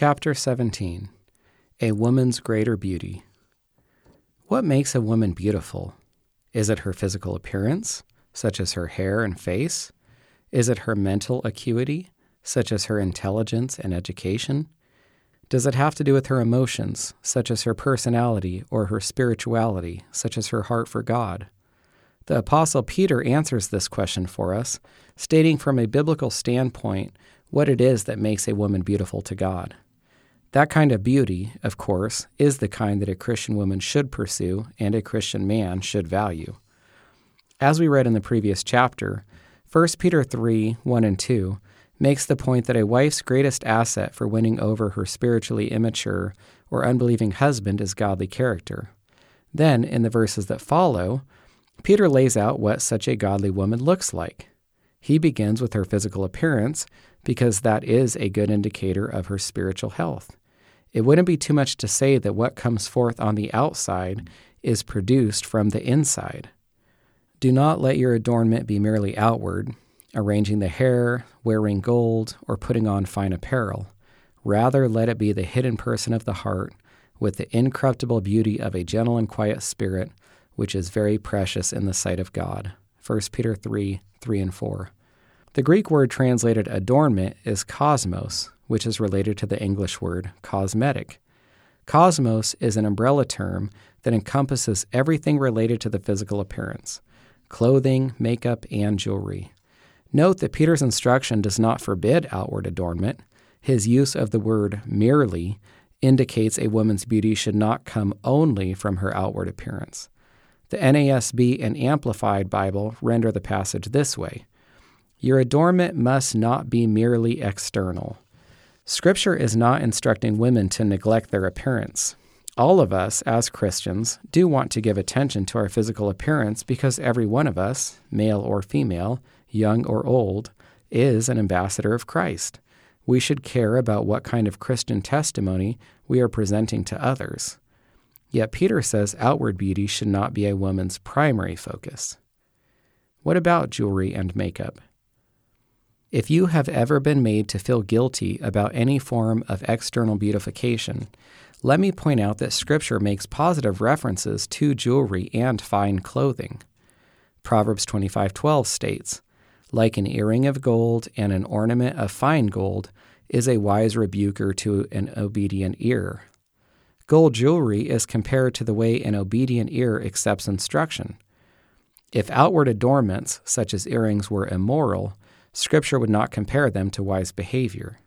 Chapter 17 A Woman's Greater Beauty. What makes a woman beautiful? Is it her physical appearance, such as her hair and face? Is it her mental acuity, such as her intelligence and education? Does it have to do with her emotions, such as her personality, or her spirituality, such as her heart for God? The Apostle Peter answers this question for us, stating from a biblical standpoint what it is that makes a woman beautiful to God. That kind of beauty, of course, is the kind that a Christian woman should pursue and a Christian man should value. As we read in the previous chapter, 1 Peter 3 1 and 2 makes the point that a wife's greatest asset for winning over her spiritually immature or unbelieving husband is godly character. Then, in the verses that follow, Peter lays out what such a godly woman looks like. He begins with her physical appearance because that is a good indicator of her spiritual health. It wouldn't be too much to say that what comes forth on the outside is produced from the inside. Do not let your adornment be merely outward, arranging the hair, wearing gold, or putting on fine apparel. Rather, let it be the hidden person of the heart, with the incorruptible beauty of a gentle and quiet spirit, which is very precious in the sight of God. 1 Peter 3 3 and 4. The Greek word translated adornment is cosmos, which is related to the English word cosmetic. Cosmos is an umbrella term that encompasses everything related to the physical appearance clothing, makeup, and jewelry. Note that Peter's instruction does not forbid outward adornment. His use of the word merely indicates a woman's beauty should not come only from her outward appearance. The NASB and Amplified Bible render the passage this way your adornment must not be merely external. Scripture is not instructing women to neglect their appearance. All of us, as Christians, do want to give attention to our physical appearance because every one of us, male or female, young or old, is an ambassador of Christ. We should care about what kind of Christian testimony we are presenting to others. Yet Peter says outward beauty should not be a woman's primary focus. What about jewelry and makeup? If you have ever been made to feel guilty about any form of external beautification, let me point out that Scripture makes positive references to jewelry and fine clothing. Proverbs 25:12 states, "Like an earring of gold and an ornament of fine gold is a wise rebuker to an obedient ear." Gold jewelry is compared to the way an obedient ear accepts instruction. If outward adornments, such as earrings, were immoral, Scripture would not compare them to wise behavior.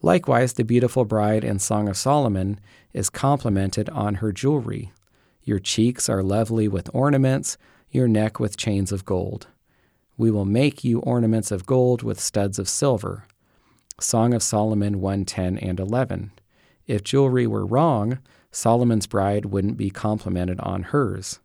Likewise, the beautiful bride in Song of Solomon is complimented on her jewelry. Your cheeks are lovely with ornaments, your neck with chains of gold. We will make you ornaments of gold with studs of silver. Song of Solomon 110 and 11. If jewelry were wrong, Solomon's bride wouldn't be complimented on hers.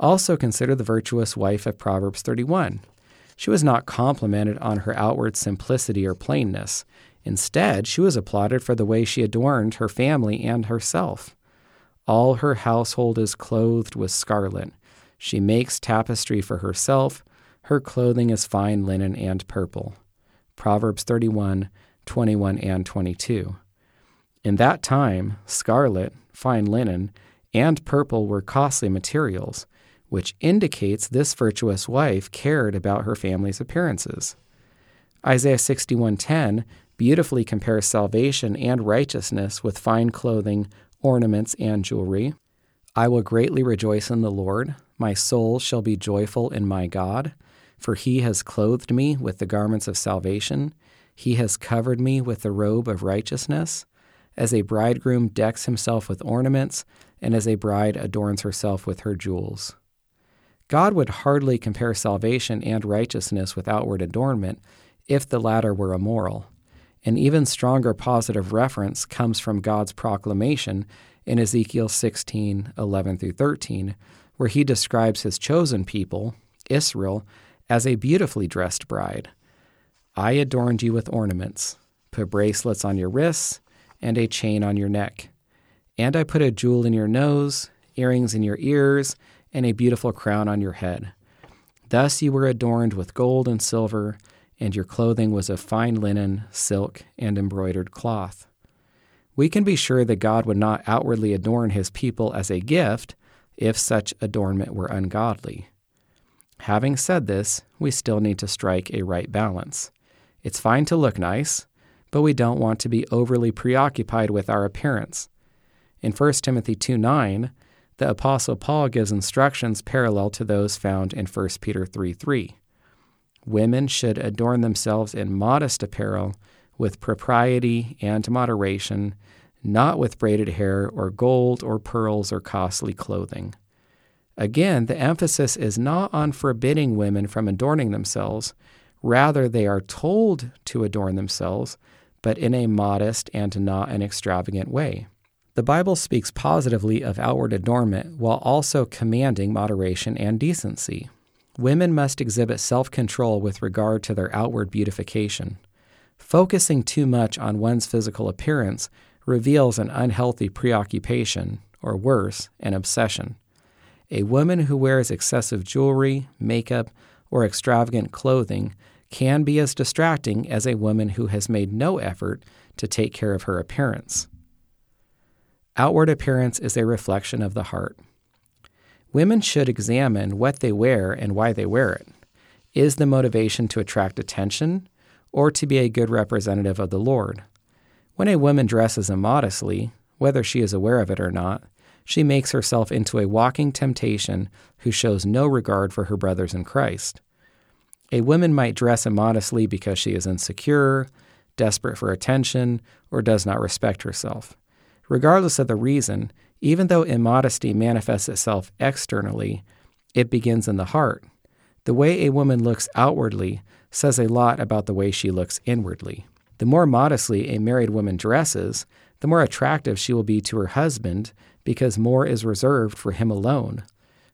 Also consider the virtuous wife of Proverbs 31. She was not complimented on her outward simplicity or plainness. Instead, she was applauded for the way she adorned her family and herself. All her household is clothed with scarlet. She makes tapestry for herself. Her clothing is fine linen and purple. Proverbs 31, 21, and 22. In that time, scarlet, fine linen, and purple were costly materials which indicates this virtuous wife cared about her family's appearances. Isaiah 61:10 beautifully compares salvation and righteousness with fine clothing, ornaments, and jewelry. I will greatly rejoice in the Lord. My soul shall be joyful in my God, for he has clothed me with the garments of salvation. He has covered me with the robe of righteousness. As a bridegroom decks himself with ornaments, and as a bride adorns herself with her jewels. God would hardly compare salvation and righteousness with outward adornment if the latter were immoral. An even stronger positive reference comes from God's proclamation in Ezekiel 16 11 through 13, where he describes his chosen people, Israel, as a beautifully dressed bride. I adorned you with ornaments, put bracelets on your wrists, and a chain on your neck. And I put a jewel in your nose, earrings in your ears, and a beautiful crown on your head. Thus you were adorned with gold and silver, and your clothing was of fine linen, silk, and embroidered cloth. we can be sure that God would not outwardly adorn his people as a gift if such adornment were ungodly. Having said this, we still need to strike a right balance. It's fine to look nice, but we don't want to be overly preoccupied with our appearance. In 1 Timothy 2 9, the Apostle Paul gives instructions parallel to those found in 1 Peter 3 3. Women should adorn themselves in modest apparel with propriety and moderation, not with braided hair or gold or pearls or costly clothing. Again, the emphasis is not on forbidding women from adorning themselves. Rather, they are told to adorn themselves, but in a modest and not an extravagant way. The Bible speaks positively of outward adornment while also commanding moderation and decency. Women must exhibit self control with regard to their outward beautification. Focusing too much on one's physical appearance reveals an unhealthy preoccupation, or worse, an obsession. A woman who wears excessive jewelry, makeup, or extravagant clothing can be as distracting as a woman who has made no effort to take care of her appearance. Outward appearance is a reflection of the heart. Women should examine what they wear and why they wear it. Is the motivation to attract attention or to be a good representative of the Lord? When a woman dresses immodestly, whether she is aware of it or not, she makes herself into a walking temptation who shows no regard for her brothers in Christ. A woman might dress immodestly because she is insecure, desperate for attention, or does not respect herself. Regardless of the reason, even though immodesty manifests itself externally, it begins in the heart. The way a woman looks outwardly says a lot about the way she looks inwardly. The more modestly a married woman dresses, the more attractive she will be to her husband because more is reserved for him alone.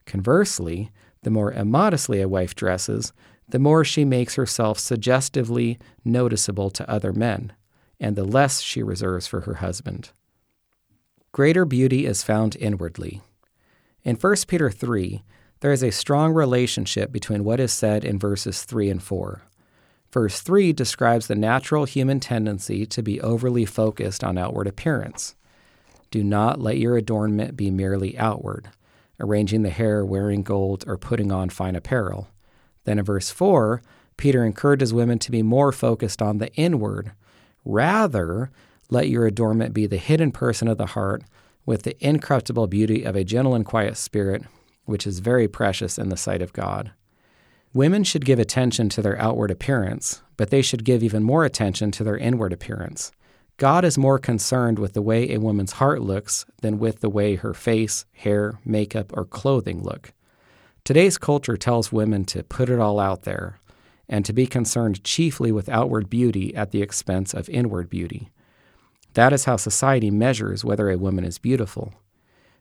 Conversely, the more immodestly a wife dresses, the more she makes herself suggestively noticeable to other men, and the less she reserves for her husband. Greater beauty is found inwardly. In 1 Peter 3, there is a strong relationship between what is said in verses 3 and 4. Verse 3 describes the natural human tendency to be overly focused on outward appearance. Do not let your adornment be merely outward, arranging the hair, wearing gold, or putting on fine apparel. Then in verse 4, Peter encourages women to be more focused on the inward. Rather, let your adornment be the hidden person of the heart with the incorruptible beauty of a gentle and quiet spirit, which is very precious in the sight of God. Women should give attention to their outward appearance, but they should give even more attention to their inward appearance. God is more concerned with the way a woman's heart looks than with the way her face, hair, makeup, or clothing look. Today's culture tells women to put it all out there and to be concerned chiefly with outward beauty at the expense of inward beauty. That is how society measures whether a woman is beautiful.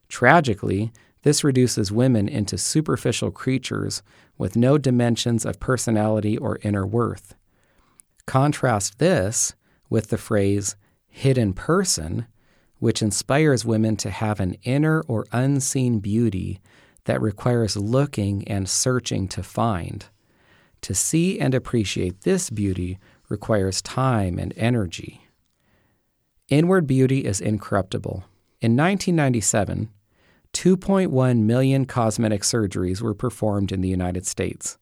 Tragically, this reduces women into superficial creatures with no dimensions of personality or inner worth. Contrast this with the phrase hidden person, which inspires women to have an inner or unseen beauty that requires looking and searching to find. To see and appreciate this beauty requires time and energy. Inward beauty is incorruptible. In 1997, 2.1 million cosmetic surgeries were performed in the United States.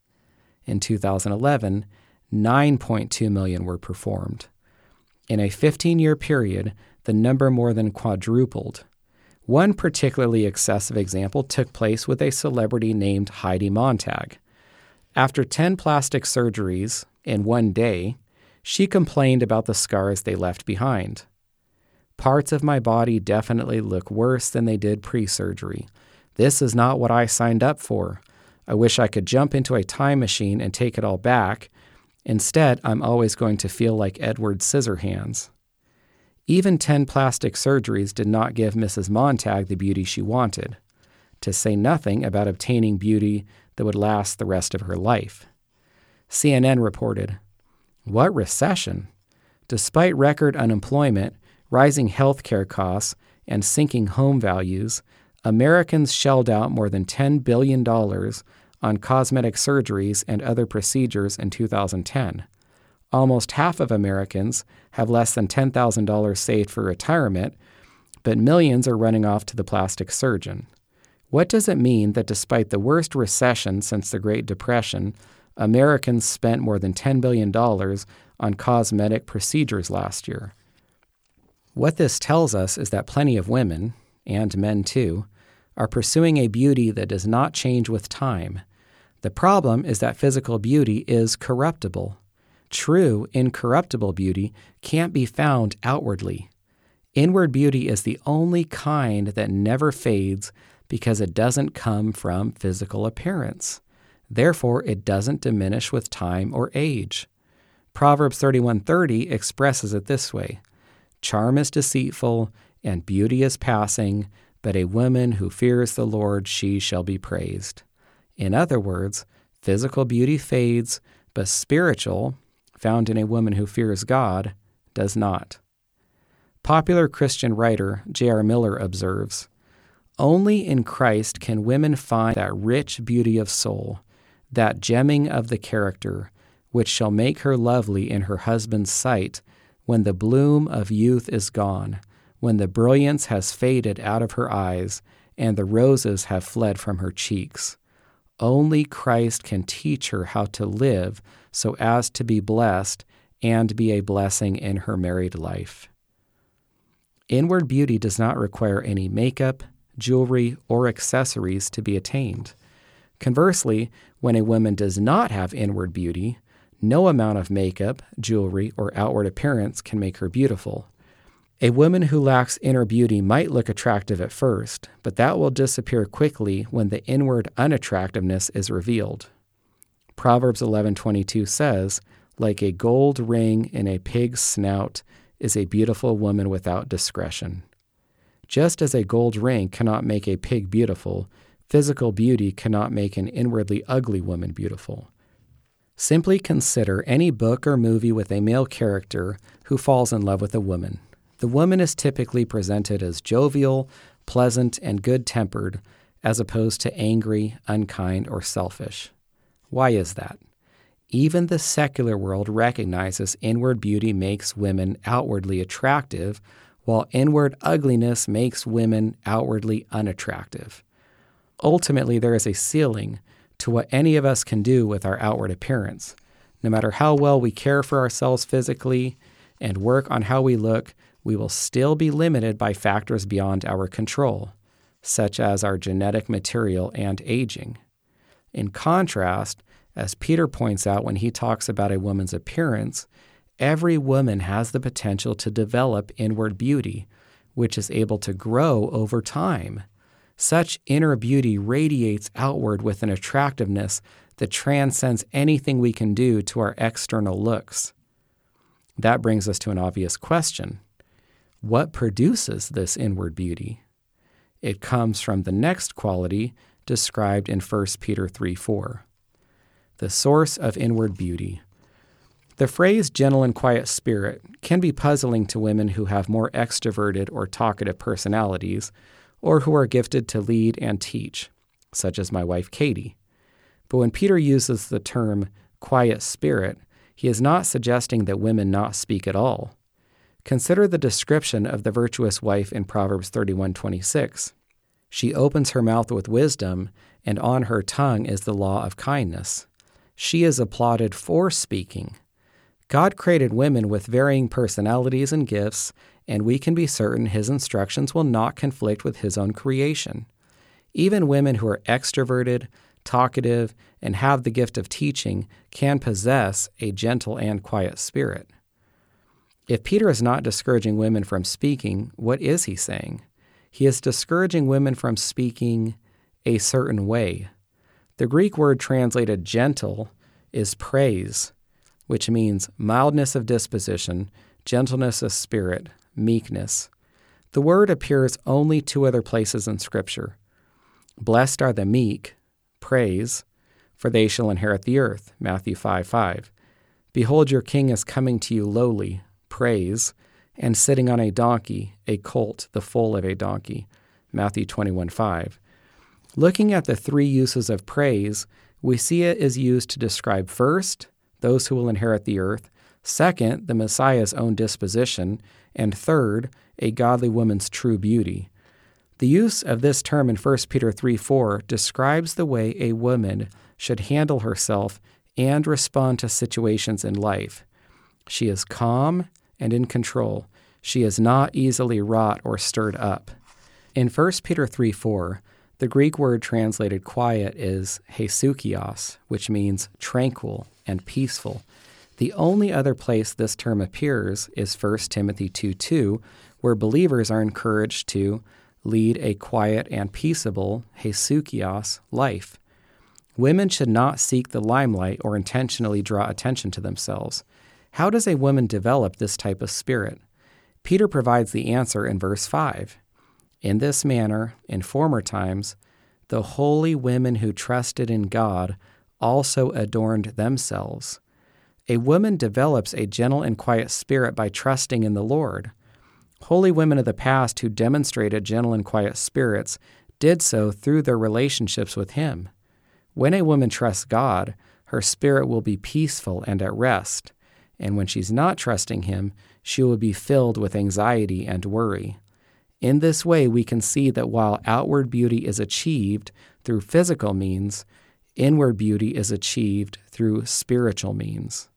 In 2011, 9.2 million were performed. In a 15 year period, the number more than quadrupled. One particularly excessive example took place with a celebrity named Heidi Montag. After 10 plastic surgeries in one day, she complained about the scars they left behind. Parts of my body definitely look worse than they did pre surgery. This is not what I signed up for. I wish I could jump into a time machine and take it all back. Instead, I'm always going to feel like Edward Scissorhands. Even 10 plastic surgeries did not give Mrs. Montag the beauty she wanted, to say nothing about obtaining beauty that would last the rest of her life. CNN reported What recession? Despite record unemployment, rising health care costs, and sinking home values, Americans shelled out more than $10 billion on cosmetic surgeries and other procedures in 2010. Almost half of Americans have less than $10,000 saved for retirement, but millions are running off to the plastic surgeon. What does it mean that despite the worst recession since the Great Depression, Americans spent more than $10 billion on cosmetic procedures last year? What this tells us is that plenty of women, and men too, are pursuing a beauty that does not change with time. The problem is that physical beauty is corruptible. True, incorruptible beauty can't be found outwardly. Inward beauty is the only kind that never fades because it doesn't come from physical appearance. Therefore, it doesn't diminish with time or age. Proverbs 31:30 expresses it this way: Charm is deceitful and beauty is passing, but a woman who fears the Lord, she shall be praised. In other words, physical beauty fades, but spiritual, found in a woman who fears God, does not. Popular Christian writer J.R. Miller observes Only in Christ can women find that rich beauty of soul, that gemming of the character, which shall make her lovely in her husband's sight when the bloom of youth is gone, when the brilliance has faded out of her eyes and the roses have fled from her cheeks. Only Christ can teach her how to live so as to be blessed and be a blessing in her married life. Inward beauty does not require any makeup, jewelry, or accessories to be attained. Conversely, when a woman does not have inward beauty, no amount of makeup, jewelry, or outward appearance can make her beautiful. A woman who lacks inner beauty might look attractive at first, but that will disappear quickly when the inward unattractiveness is revealed. Proverbs 11:22 says, "Like a gold ring in a pig's snout is a beautiful woman without discretion." Just as a gold ring cannot make a pig beautiful, physical beauty cannot make an inwardly ugly woman beautiful. Simply consider any book or movie with a male character who falls in love with a woman. The woman is typically presented as jovial, pleasant, and good tempered, as opposed to angry, unkind, or selfish. Why is that? Even the secular world recognizes inward beauty makes women outwardly attractive, while inward ugliness makes women outwardly unattractive. Ultimately, there is a ceiling to what any of us can do with our outward appearance. No matter how well we care for ourselves physically and work on how we look, we will still be limited by factors beyond our control, such as our genetic material and aging. In contrast, as Peter points out when he talks about a woman's appearance, every woman has the potential to develop inward beauty, which is able to grow over time. Such inner beauty radiates outward with an attractiveness that transcends anything we can do to our external looks. That brings us to an obvious question what produces this inward beauty? It comes from the next quality described in 1 Peter 3 4. The source of inward beauty. The phrase gentle and quiet spirit can be puzzling to women who have more extroverted or talkative personalities or who are gifted to lead and teach, such as my wife Katie. But when Peter uses the term quiet spirit, he is not suggesting that women not speak at all. Consider the description of the virtuous wife in Proverbs 31:26. She opens her mouth with wisdom, and on her tongue is the law of kindness. She is applauded for speaking. God created women with varying personalities and gifts, and we can be certain his instructions will not conflict with his own creation. Even women who are extroverted, talkative, and have the gift of teaching can possess a gentle and quiet spirit. If Peter is not discouraging women from speaking, what is he saying? He is discouraging women from speaking a certain way. The Greek word translated gentle is praus, which means mildness of disposition, gentleness of spirit, meekness. The word appears only two other places in Scripture. Blessed are the meek, praus, for they shall inherit the earth. Matthew 5 5. Behold, your king is coming to you lowly, praus, and sitting on a donkey, a colt, the foal of a donkey. Matthew 21 5. Looking at the three uses of praus, we see it is used to describe first those who will inherit the earth, Second, the Messiah's own disposition. And third, a godly woman's true beauty. The use of this term in 1 Peter 3 4 describes the way a woman should handle herself and respond to situations in life. She is calm and in control. She is not easily wrought or stirred up. In 1 Peter 3 4, the Greek word translated quiet is hesukios, which means tranquil and peaceful. The only other place this term appears is 1 Timothy 2 2, where believers are encouraged to lead a quiet and peaceable hesukios life. Women should not seek the limelight or intentionally draw attention to themselves. How does a woman develop this type of spirit? Peter provides the answer in verse 5. In this manner, in former times, the holy women who trusted in God also adorned themselves. A woman develops a gentle and quiet spirit by trusting in the Lord. Holy women of the past who demonstrated gentle and quiet spirits did so through their relationships with Him. When a woman trusts God, her spirit will be peaceful and at rest, and when she's not trusting Him, she will be filled with anxiety and worry. In this way, we can see that while outward beauty is achieved through physical means, inward beauty is achieved through spiritual means.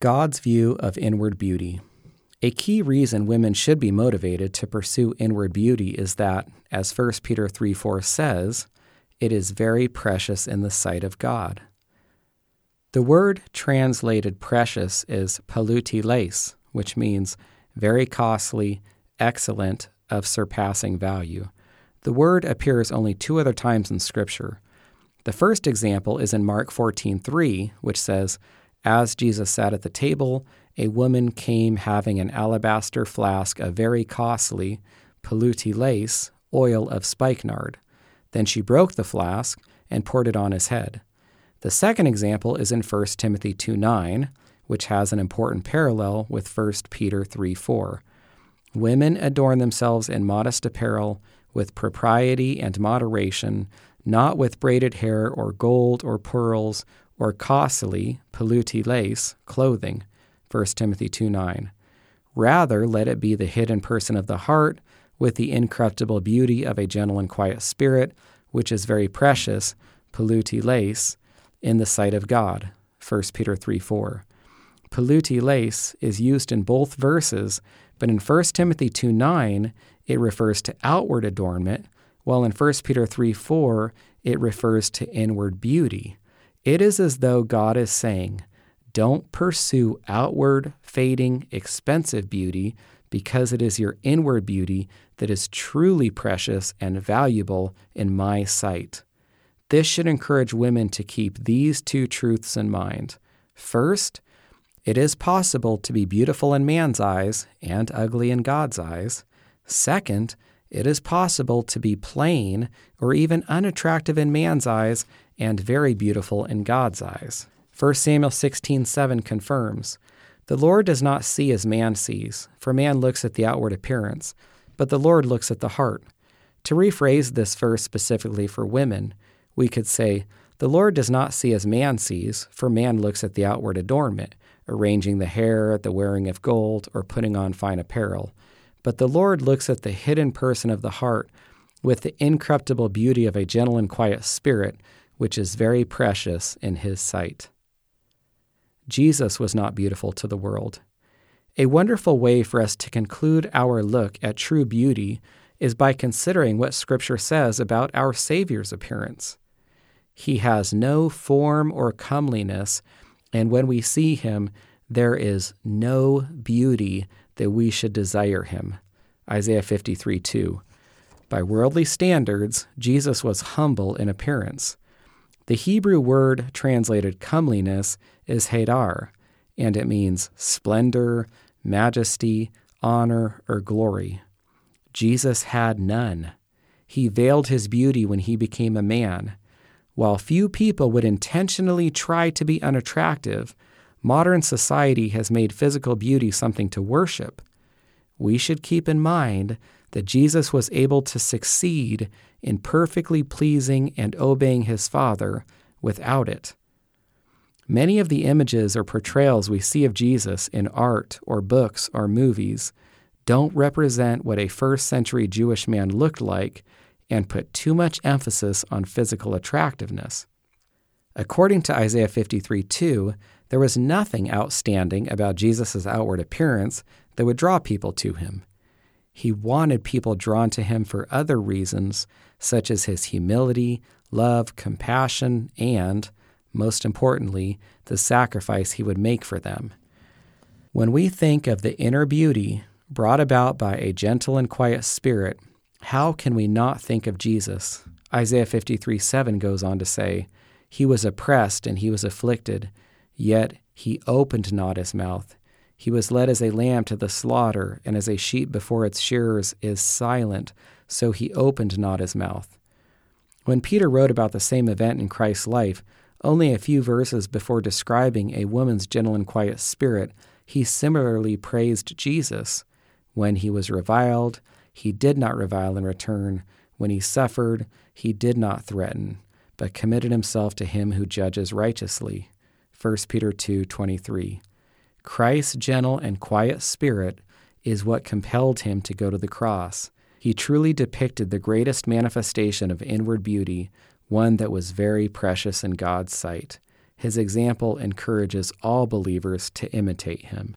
God's view of inward beauty. A key reason women should be motivated to pursue inward beauty is that, as 1 Peter 3 4 says, it is very precious in the sight of God. The word translated precious is palutiles, which means very costly, excellent, of surpassing value. The word appears only two other times in Scripture. The first example is in Mark 14:3, which says, "As Jesus sat at the table, a woman came having an alabaster flask of very costly palutiles oil of spikenard. Then she broke the flask and poured it on his head." The second example is in 1 Timothy 2:9, which has an important parallel with 1 Peter 3:4. Women adorn themselves in modest apparel with propriety and moderation, not with braided hair or gold or pearls or costly, palutiles, clothing. 1 Timothy 2 9. Rather, let it be the hidden person of the heart with the incorruptible beauty of a gentle and quiet spirit, which is very precious, palutiles, in the sight of God. 1 Peter 3 4. Palutiles is used in both verses but in 1 Timothy 2 9, it refers to outward adornment, while in 1 Peter 3 4, it refers to inward beauty. It is as though God is saying, Don't pursue outward, fading, expensive beauty because it is your inward beauty that is truly precious and valuable in my sight. This should encourage women to keep these two truths in mind. First, it is possible to be beautiful in man's eyes and ugly in God's eyes. Second, it is possible to be plain or even unattractive in man's eyes and very beautiful in God's eyes. 1 Samuel 16:7 confirms, "The Lord does not see as man sees, for man looks at the outward appearance, but the Lord looks at the heart." To rephrase this verse specifically for women, we could say, "The Lord does not see as man sees, for man looks at the outward adornment, arranging the hair, the wearing of gold, or putting on fine apparel. But the Lord looks at the hidden person of the heart with the incorruptible beauty of a gentle and quiet spirit, which is very precious in his sight. Jesus was not beautiful to the world. A wonderful way for us to conclude our look at true beauty is by considering what Scripture says about our Savior's appearance. He has no form or comeliness and when we see him, there is no beauty that we should desire him. Isaiah 53 2. By worldly standards, Jesus was humble in appearance. The Hebrew word translated comeliness is hadar, and it means splendor, majesty, honor, or glory. Jesus had none. He veiled his beauty when he became a man. While few people would intentionally try to be unattractive, modern society has made physical beauty something to worship. We should keep in mind that Jesus was able to succeed in perfectly pleasing and obeying his Father without it. Many of the images or portrayals we see of Jesus in art or books or movies don't represent what a first century Jewish man looked like and put too much emphasis on physical attractiveness. According to Isaiah 53 2, there was nothing outstanding about Jesus' outward appearance that would draw people to him. He wanted people drawn to him for other reasons, such as his humility, love, compassion, and, most importantly, the sacrifice he would make for them. When we think of the inner beauty brought about by a gentle and quiet spirit, how can we not think of Jesus? Isaiah 53 7 goes on to say, He was oppressed and he was afflicted, yet he opened not his mouth. He was led as a lamb to the slaughter, and as a sheep before its shearers is silent, so he opened not his mouth. When Peter wrote about the same event in Christ's life, only a few verses before describing a woman's gentle and quiet spirit, he similarly praised Jesus. When he was reviled, he did not revile in return. When he suffered, he did not threaten, but committed himself to him who judges righteously. 1 Peter 2:23. Christ's gentle and quiet spirit is what compelled him to go to the cross. He truly depicted the greatest manifestation of inward beauty, one that was very precious in God's sight. His example encourages all believers to imitate him.